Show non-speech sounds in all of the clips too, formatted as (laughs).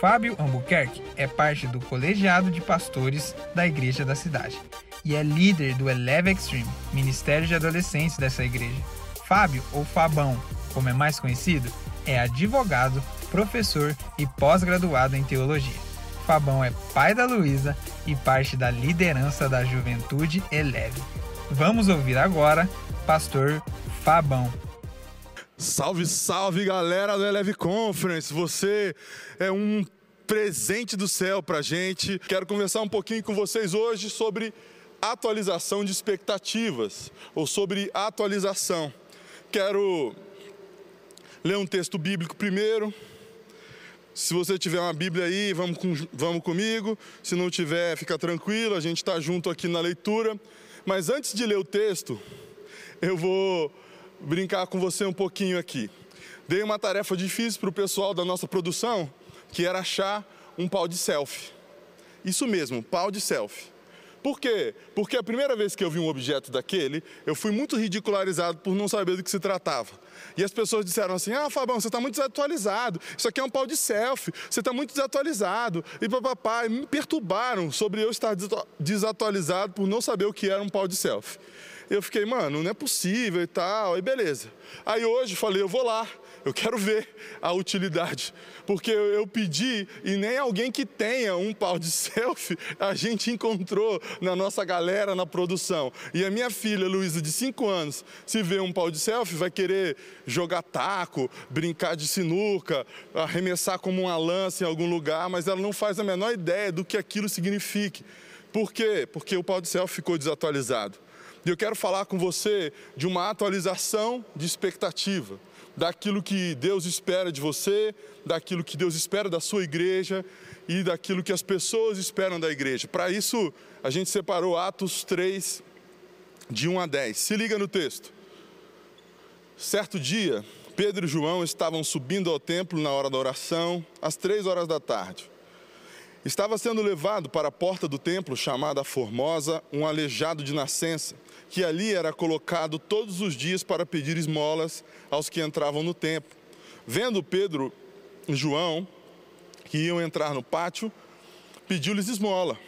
Fábio Albuquerque é parte do colegiado de pastores da igreja da cidade e é líder do Eleve Extreme, ministério de adolescentes dessa igreja. Fábio, ou Fabão, como é mais conhecido, é advogado, professor e pós-graduado em teologia. Fabão é pai da Luísa e parte da liderança da Juventude Eleve. Vamos ouvir agora Pastor Fabão. Salve, salve galera do Eleve Conference! Você é um presente do céu pra gente. Quero conversar um pouquinho com vocês hoje sobre atualização de expectativas ou sobre atualização. Quero ler um texto bíblico primeiro. Se você tiver uma Bíblia aí, vamos, com, vamos comigo. Se não tiver, fica tranquilo, a gente está junto aqui na leitura. Mas antes de ler o texto, eu vou brincar com você um pouquinho aqui. Dei uma tarefa difícil para o pessoal da nossa produção, que era achar um pau de selfie. Isso mesmo, pau de selfie. Por quê? Porque a primeira vez que eu vi um objeto daquele, eu fui muito ridicularizado por não saber do que se tratava. E as pessoas disseram assim: Ah, Fabão, você está muito desatualizado. Isso aqui é um pau de selfie. Você está muito desatualizado. E papapá, me perturbaram sobre eu estar desatualizado por não saber o que era um pau de selfie. Eu fiquei, mano, não é possível e tal. Aí beleza. Aí hoje falei, eu vou lá. Eu quero ver a utilidade. Porque eu pedi e nem alguém que tenha um pau de (laughs) selfie a gente encontrou na nossa galera na produção. E a minha filha, Luísa, de 5 anos, se vê um pau de selfie, vai querer jogar taco, brincar de sinuca, arremessar como uma lança em algum lugar, mas ela não faz a menor ideia do que aquilo signifique. Por quê? Porque o pau de selfie ficou desatualizado. E eu quero falar com você de uma atualização de expectativa daquilo que Deus espera de você, daquilo que Deus espera da sua igreja e daquilo que as pessoas esperam da igreja. Para isso, a gente separou Atos 3, de 1 a 10. Se liga no texto. Certo dia, Pedro e João estavam subindo ao templo na hora da oração, às três horas da tarde. Estava sendo levado para a porta do templo, chamada Formosa, um aleijado de nascença que ali era colocado todos os dias para pedir esmolas aos que entravam no templo. Vendo Pedro e João, que iam entrar no pátio, pediu-lhes esmola.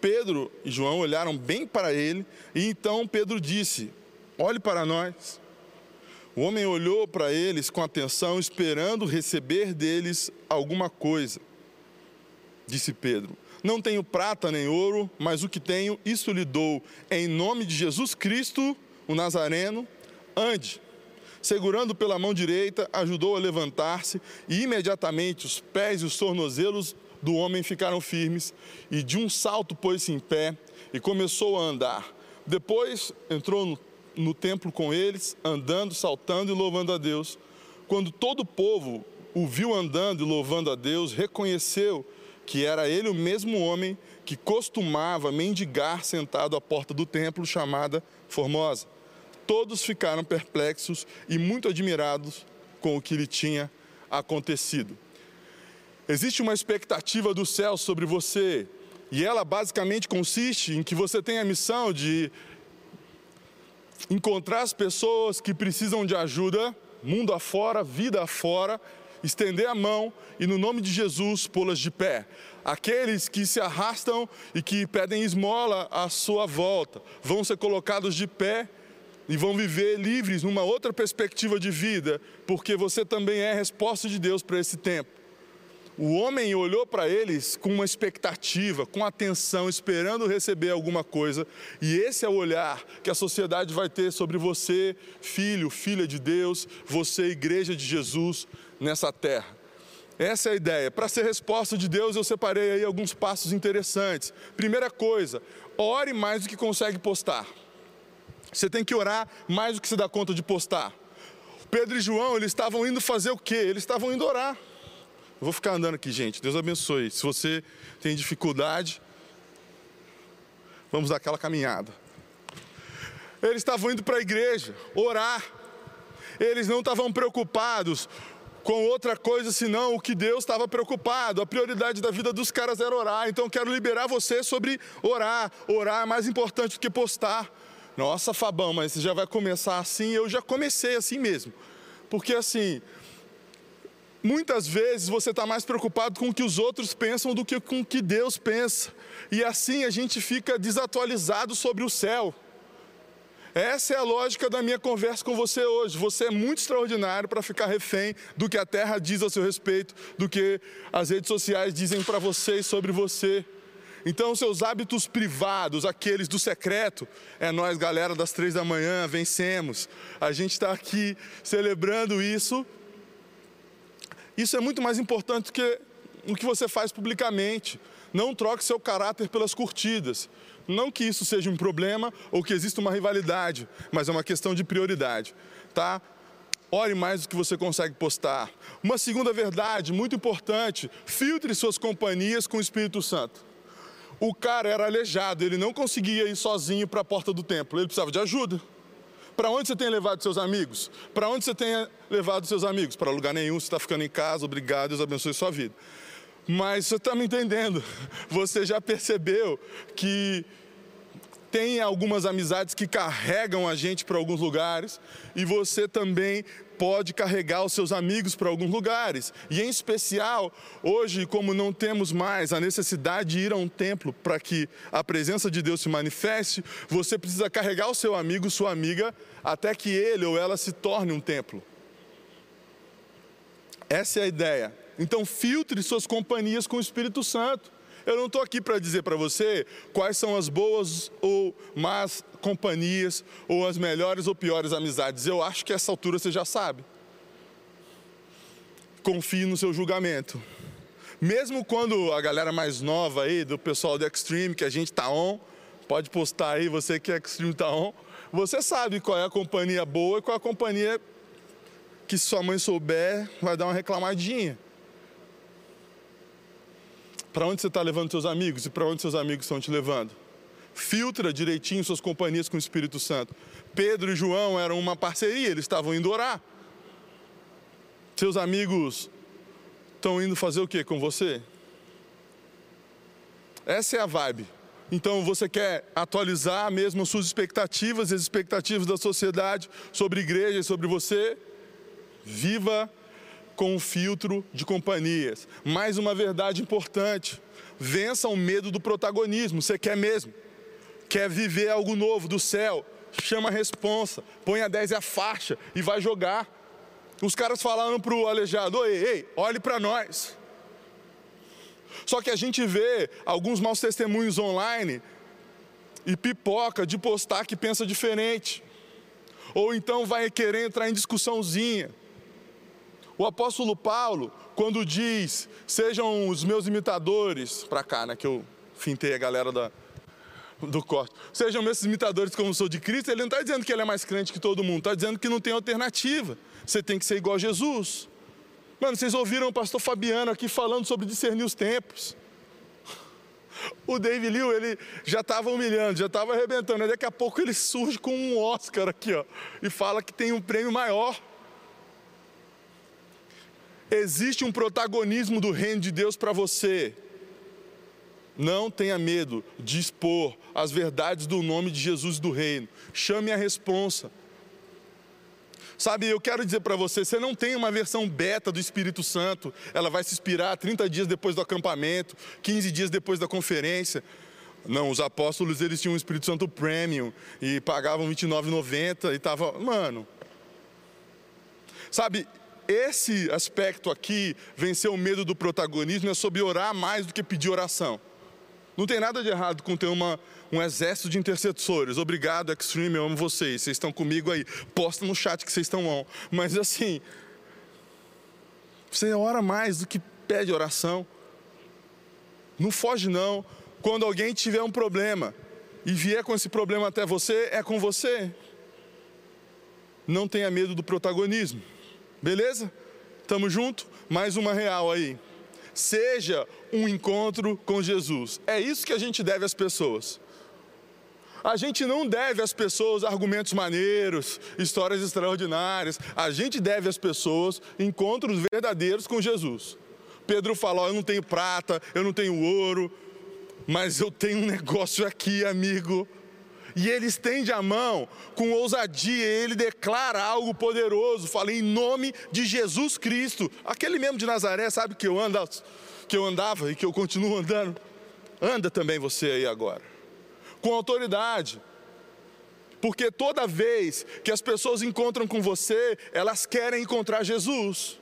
Pedro e João olharam bem para ele, e então Pedro disse: Olhe para nós. O homem olhou para eles com atenção, esperando receber deles alguma coisa. Disse Pedro: não tenho prata nem ouro, mas o que tenho, isso lhe dou. Em nome de Jesus Cristo, o Nazareno, ande. Segurando pela mão direita, ajudou a levantar-se, e imediatamente os pés e os tornozelos do homem ficaram firmes, e de um salto pôs-se em pé e começou a andar. Depois entrou no, no templo com eles, andando, saltando e louvando a Deus. Quando todo o povo o viu andando e louvando a Deus, reconheceu era ele o mesmo homem que costumava mendigar sentado à porta do templo chamada Formosa. Todos ficaram perplexos e muito admirados com o que lhe tinha acontecido. Existe uma expectativa do céu sobre você, e ela basicamente consiste em que você tem a missão de encontrar as pessoas que precisam de ajuda, mundo afora, vida afora, estender a mão e, no nome de Jesus, pô-las de pé. Aqueles que se arrastam e que pedem esmola à sua volta vão ser colocados de pé e vão viver livres numa outra perspectiva de vida, porque você também é resposta de Deus para esse tempo. O homem olhou para eles com uma expectativa, com atenção, esperando receber alguma coisa, e esse é o olhar que a sociedade vai ter sobre você, filho, filha de Deus, você, igreja de Jesus, nessa terra. Essa é a ideia. Para ser resposta de Deus, eu separei aí alguns passos interessantes. Primeira coisa, ore mais do que consegue postar. Você tem que orar mais do que se dá conta de postar. Pedro e João, eles estavam indo fazer o quê? Eles estavam indo orar. Eu vou ficar andando aqui, gente. Deus abençoe. Se você tem dificuldade, vamos dar aquela caminhada. Eles estavam indo para a igreja orar. Eles não estavam preocupados com outra coisa senão o que Deus estava preocupado. A prioridade da vida dos caras era orar. Então quero liberar você sobre orar. Orar é mais importante do que postar. Nossa, Fabão, mas você já vai começar assim? Eu já comecei assim mesmo. Porque assim, Muitas vezes você está mais preocupado com o que os outros pensam do que com o que Deus pensa. E assim a gente fica desatualizado sobre o céu. Essa é a lógica da minha conversa com você hoje. Você é muito extraordinário para ficar refém do que a terra diz a seu respeito, do que as redes sociais dizem para você e sobre você. Então, seus hábitos privados, aqueles do secreto, é nós, galera das três da manhã, vencemos. A gente está aqui celebrando isso. Isso é muito mais importante do que o que você faz publicamente. Não troque seu caráter pelas curtidas. Não que isso seja um problema ou que exista uma rivalidade, mas é uma questão de prioridade, tá? Ore mais do que você consegue postar. Uma segunda verdade muito importante: filtre suas companhias com o Espírito Santo. O cara era aleijado, ele não conseguia ir sozinho para a porta do templo, ele precisava de ajuda. Para onde você tem levado seus amigos? Para onde você tem levado seus amigos? Para lugar nenhum, você está ficando em casa, obrigado, Deus abençoe sua vida. Mas você está me entendendo? Você já percebeu que tem algumas amizades que carregam a gente para alguns lugares e você também pode carregar os seus amigos para alguns lugares. E em especial, hoje, como não temos mais a necessidade de ir a um templo para que a presença de Deus se manifeste, você precisa carregar o seu amigo, sua amiga, até que ele ou ela se torne um templo. Essa é a ideia. Então, filtre suas companhias com o Espírito Santo. Eu não estou aqui para dizer para você quais são as boas ou más companhias, ou as melhores ou piores amizades. Eu acho que essa altura você já sabe. Confie no seu julgamento. Mesmo quando a galera mais nova aí, do pessoal do Extreme, que a gente tá on, pode postar aí, você que é Extreme tá on, você sabe qual é a companhia boa e qual é a companhia que se sua mãe souber, vai dar uma reclamadinha. Para onde você está levando seus amigos e para onde seus amigos estão te levando? Filtra direitinho suas companhias com o Espírito Santo. Pedro e João eram uma parceria, eles estavam indo orar. Seus amigos estão indo fazer o que com você? Essa é a vibe. Então você quer atualizar mesmo suas expectativas e as expectativas da sociedade sobre igreja e sobre você? Viva com o filtro de companhias. Mais uma verdade importante: vença o medo do protagonismo. Você quer mesmo? Quer viver algo novo do céu? Chama a responsa, põe a 10 e a faixa e vai jogar. Os caras falaram para o aleijado: ei, ei, olhe para nós. Só que a gente vê alguns maus testemunhos online e pipoca de postar que pensa diferente. Ou então vai querer entrar em discussãozinha. O apóstolo Paulo, quando diz, sejam os meus imitadores, para cá, né, que eu fintei a galera da, do corte, sejam meus imitadores como sou de Cristo, ele não está dizendo que ele é mais crente que todo mundo, está dizendo que não tem alternativa, você tem que ser igual a Jesus. Mano, vocês ouviram o pastor Fabiano aqui falando sobre discernir os tempos. O David Liu, ele já estava humilhando, já estava arrebentando. Daqui a pouco ele surge com um Oscar aqui, ó, e fala que tem um prêmio maior. Existe um protagonismo do reino de Deus para você. Não tenha medo de expor as verdades do nome de Jesus do reino. Chame a responsa. Sabe, eu quero dizer para você, você não tem uma versão beta do Espírito Santo, ela vai se inspirar 30 dias depois do acampamento, 15 dias depois da conferência. Não, os apóstolos eles tinham um Espírito Santo Premium e pagavam R$29,90 e estava, mano. Sabe, esse aspecto aqui, vencer o medo do protagonismo, é sobre orar mais do que pedir oração. Não tem nada de errado com ter uma, um exército de intercessores. Obrigado, Extreme, eu amo vocês. Vocês estão comigo aí. Posta no chat que vocês estão on. Mas assim, você ora mais do que pede oração. Não foge não. Quando alguém tiver um problema e vier com esse problema até você, é com você. Não tenha medo do protagonismo. Beleza? Tamo junto? Mais uma real aí. Seja um encontro com Jesus. É isso que a gente deve às pessoas. A gente não deve às pessoas argumentos maneiros, histórias extraordinárias. A gente deve às pessoas encontros verdadeiros com Jesus. Pedro fala: Eu não tenho prata, eu não tenho ouro, mas eu tenho um (laughs) negócio aqui, amigo. E ele estende a mão com ousadia, ele declara algo poderoso, fala em nome de Jesus Cristo, aquele mesmo de Nazaré, sabe que eu ando, que eu andava e que eu continuo andando. Anda também você aí agora, com autoridade. Porque toda vez que as pessoas encontram com você, elas querem encontrar Jesus.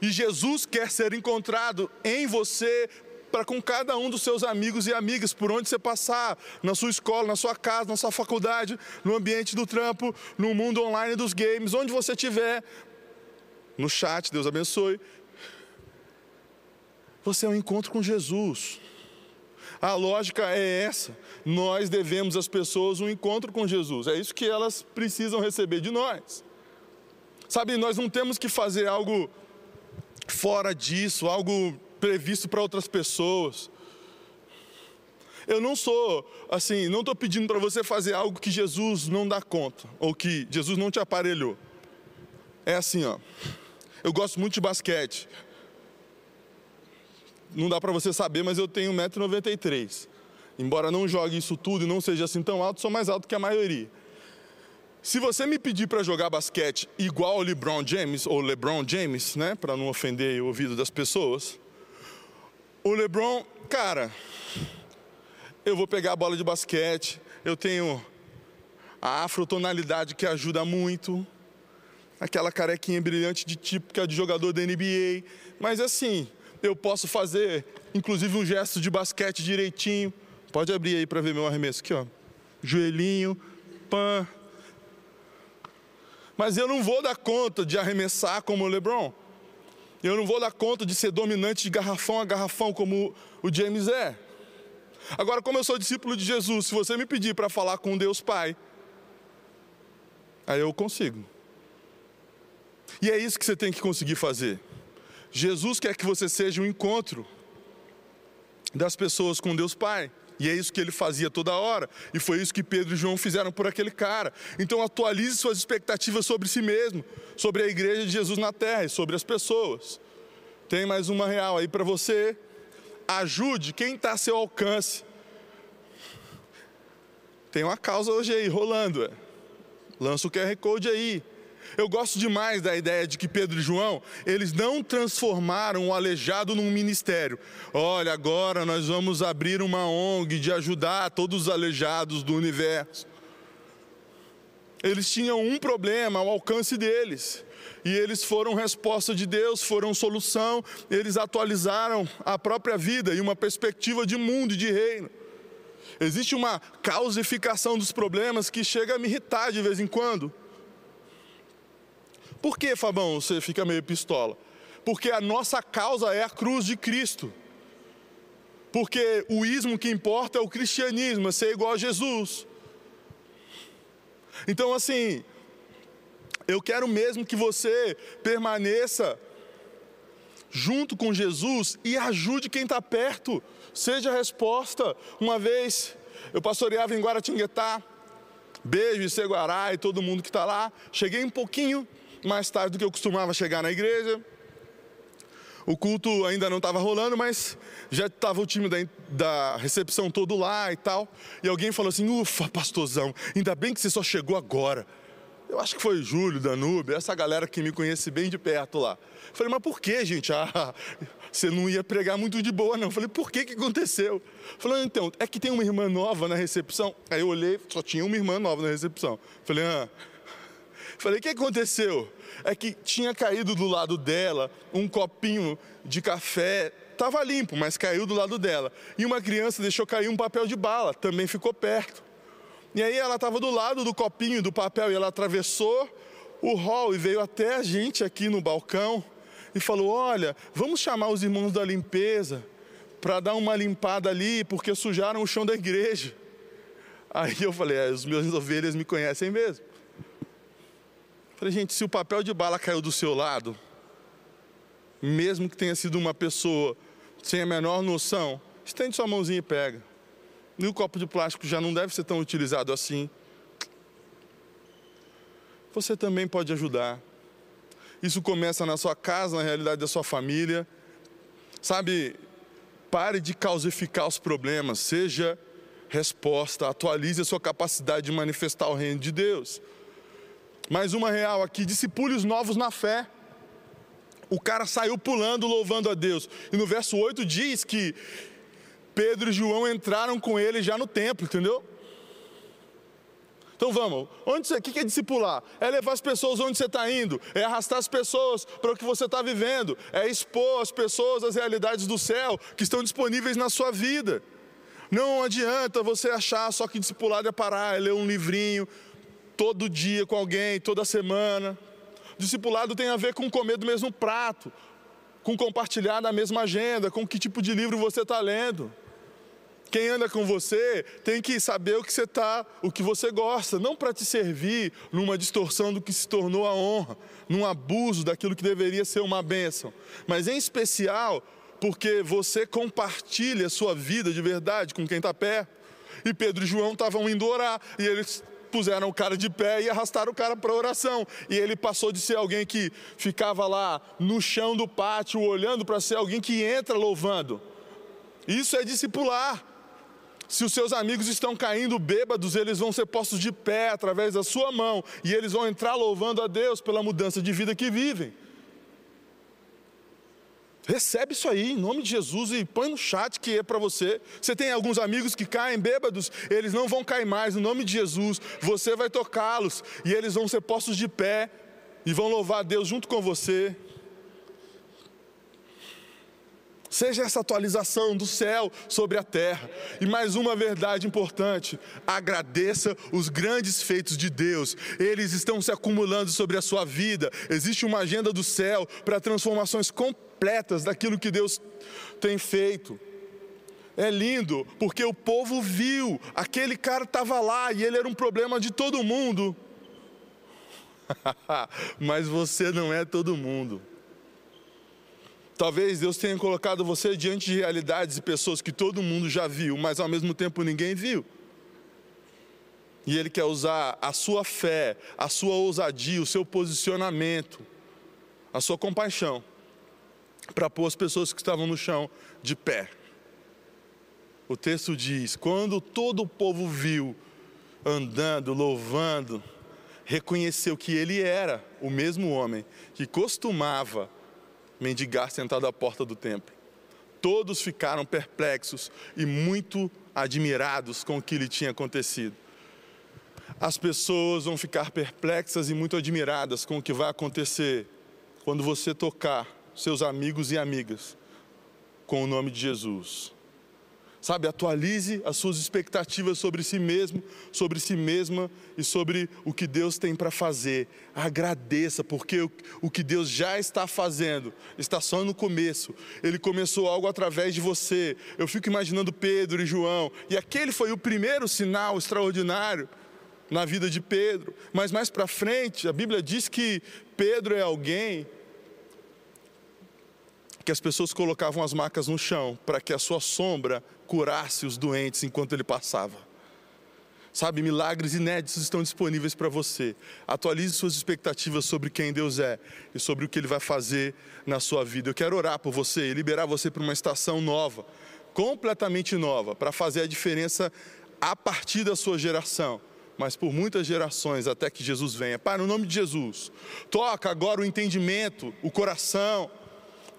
E Jesus quer ser encontrado em você para com cada um dos seus amigos e amigas, por onde você passar, na sua escola, na sua casa, na sua faculdade, no ambiente do trampo, no mundo online dos games, onde você estiver, no chat, Deus abençoe. Você é um encontro com Jesus. A lógica é essa. Nós devemos às pessoas um encontro com Jesus. É isso que elas precisam receber de nós. Sabe, nós não temos que fazer algo fora disso, algo previsto para outras pessoas. Eu não sou, assim, não estou pedindo para você fazer algo que Jesus não dá conta, ou que Jesus não te aparelhou. É assim, ó. Eu gosto muito de basquete. Não dá para você saber, mas eu tenho 1,93m. Embora não jogue isso tudo e não seja assim tão alto, sou mais alto que a maioria. Se você me pedir para jogar basquete igual o LeBron James, ou LeBron James, né, para não ofender o ouvido das pessoas, o LeBron, cara, eu vou pegar a bola de basquete, eu tenho a afrotonalidade que ajuda muito, aquela carequinha brilhante de típica de jogador da NBA, mas assim, eu posso fazer inclusive um gesto de basquete direitinho. Pode abrir aí para ver meu arremesso aqui, ó. Joelhinho, pan. Mas eu não vou dar conta de arremessar como o LeBron. Eu não vou dar conta de ser dominante de garrafão a garrafão como o James é. Agora, como eu sou discípulo de Jesus, se você me pedir para falar com Deus Pai, aí eu consigo. E é isso que você tem que conseguir fazer. Jesus quer que você seja um encontro das pessoas com Deus Pai. E é isso que ele fazia toda hora. E foi isso que Pedro e João fizeram por aquele cara. Então atualize suas expectativas sobre si mesmo, sobre a igreja de Jesus na terra e sobre as pessoas. Tem mais uma real aí para você. Ajude quem está a seu alcance. Tem uma causa hoje aí rolando. É. Lança o QR Code aí. Eu gosto demais da ideia de que Pedro e João, eles não transformaram o aleijado num ministério. Olha, agora nós vamos abrir uma ONG de ajudar todos os aleijados do universo. Eles tinham um problema ao alcance deles. E eles foram resposta de Deus, foram solução, eles atualizaram a própria vida e uma perspectiva de mundo e de reino. Existe uma causificação dos problemas que chega a me irritar de vez em quando. Por que, Fabão, você fica meio pistola? Porque a nossa causa é a cruz de Cristo. Porque o ismo que importa é o cristianismo, é ser igual a Jesus. Então, assim, eu quero mesmo que você permaneça junto com Jesus e ajude quem está perto. Seja a resposta. Uma vez eu pastoreava em Guaratinguetá, beijo em Seguará e todo mundo que está lá. Cheguei um pouquinho mais tarde do que eu costumava chegar na igreja. O culto ainda não estava rolando, mas já estava o time da, da, recepção todo lá e tal. E alguém falou assim: Ufa, pastorzão, ainda bem que você só chegou agora. Eu acho que foi Júlio, Danube, essa galera que me conhece bem de perto lá. falei, mas por que, gente? Ah, (laughs) você não ia pregar muito de boa, não. falei, por que que aconteceu? Falei, então, é que tem uma irmã nova na recepção. Aí eu olhei, só tinha uma irmã nova na recepção. Falei, ah, Falei, o que aconteceu? É que tinha caído do lado dela um copinho de café, estava limpo, mas caiu do lado dela. E uma criança deixou cair um papel de bala, também ficou perto. E aí ela estava do lado do copinho do papel e ela atravessou o hall e veio até a gente aqui no balcão e falou: Olha, vamos chamar os irmãos da limpeza para dar uma limpada ali, porque sujaram o chão da igreja. Aí eu falei: é, Os meus (laughs) ovelhas me conhecem mesmo. Falei, gente, se o papel de bala caiu do seu lado, mesmo que tenha sido uma pessoa sem a menor noção, estende sua mãozinha e pega. E o copo de plástico já não deve ser tão utilizado assim. Você também pode ajudar. Isso começa na sua casa, na realidade da sua família. Sabe, pare de causificar os problemas, seja resposta, atualize a sua capacidade de manifestar o reino de Deus. Mais uma real aqui: discipule os novos na fé. O cara saiu pulando, louvando a Deus. E no verso 8 diz que Pedro e João entraram com ele já no templo, entendeu? Então vamos, onde o que é discipular? É levar as pessoas onde você está indo, é arrastar as pessoas para o que você está vivendo, é expor as pessoas às realidades do céu que estão disponíveis na sua vida. Não adianta você achar só que discipulado é parar, é ler um livrinho todo dia com alguém, toda semana. Discipulado tem a ver com comer do mesmo prato, com compartilhar da mesma agenda, com que tipo de livro você está lendo. Quem anda com você tem que saber o que você tá, o que você gosta, não para te servir numa distorção do que se tornou a honra, num abuso daquilo que deveria ser uma bênção, mas em especial porque você compartilha a sua vida de verdade com quem está perto. E Pedro e João estavam indo orar e eles puseram o cara de pé e arrastaram o cara para a oração. E ele passou de ser alguém que ficava lá no chão do pátio olhando para ser alguém que entra louvando. Isso é discipular. Se os seus amigos estão caindo bêbados, eles vão ser postos de pé através da sua mão e eles vão entrar louvando a Deus pela mudança de vida que vivem. Recebe isso aí em nome de Jesus e põe no chat que é para você. Você tem alguns amigos que caem bêbados, eles não vão cair mais em nome de Jesus. Você vai tocá-los e eles vão ser postos de pé e vão louvar a Deus junto com você. Seja essa atualização do céu sobre a terra. E mais uma verdade importante: agradeça os grandes feitos de Deus, eles estão se acumulando sobre a sua vida. Existe uma agenda do céu para transformações completas daquilo que Deus tem feito. É lindo, porque o povo viu, aquele cara estava lá e ele era um problema de todo mundo. (laughs) Mas você não é todo mundo. Talvez Deus tenha colocado você diante de realidades e pessoas que todo mundo já viu, mas ao mesmo tempo ninguém viu. E Ele quer usar a sua fé, a sua ousadia, o seu posicionamento, a sua compaixão, para pôr as pessoas que estavam no chão de pé. O texto diz: quando todo o povo viu andando, louvando, reconheceu que ele era o mesmo homem que costumava mendigar sentado à porta do templo. Todos ficaram perplexos e muito admirados com o que lhe tinha acontecido. As pessoas vão ficar perplexas e muito admiradas com o que vai acontecer quando você tocar seus amigos e amigas com o nome de Jesus. Sabe, atualize as suas expectativas sobre si mesmo, sobre si mesma e sobre o que Deus tem para fazer. Agradeça, porque o, que Deus já está fazendo está só no começo. Ele começou algo através de você. Eu fico imaginando Pedro e João, e aquele foi o primeiro sinal extraordinário na vida de Pedro. Mas mais para frente, a Bíblia diz que Pedro é alguém que as pessoas colocavam as macas no chão para que a sua sombra curasse os doentes enquanto ele passava. Sabe, milagres inéditos estão disponíveis para você. Atualize suas expectativas sobre quem Deus é e sobre o que Ele vai fazer na sua vida. Eu quero orar por você e liberar você para uma estação nova, completamente nova, para fazer a diferença a partir da sua geração mas por muitas gerações até que Jesus venha. Pai, no nome de Jesus, toca agora o entendimento, o coração,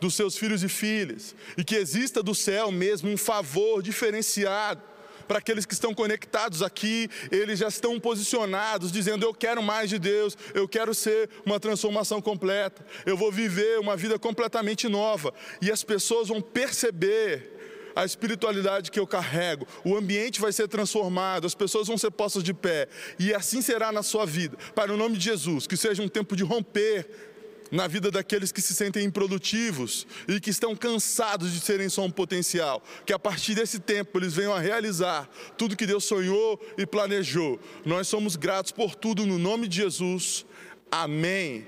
dos seus filhos e filhas, e que exista do céu mesmo um favor diferenciado para aqueles que estão conectados aqui, eles já estão posicionados, dizendo: Eu quero mais de Deus, eu quero ser uma transformação completa, eu vou viver uma vida completamente nova, e as pessoas vão perceber a espiritualidade que eu carrego, o ambiente vai ser transformado, as pessoas vão ser postas de pé, e assim será na sua vida. Para o nome de Jesus, que seja um tempo de romper na vida daqueles que se sentem improdutivos e que estão cansados de serem só um potencial. Que a partir desse tempo eles venham a realizar tudo que Deus sonhou e planejou. Nós somos gratos por tudo no nome de Jesus. Amém.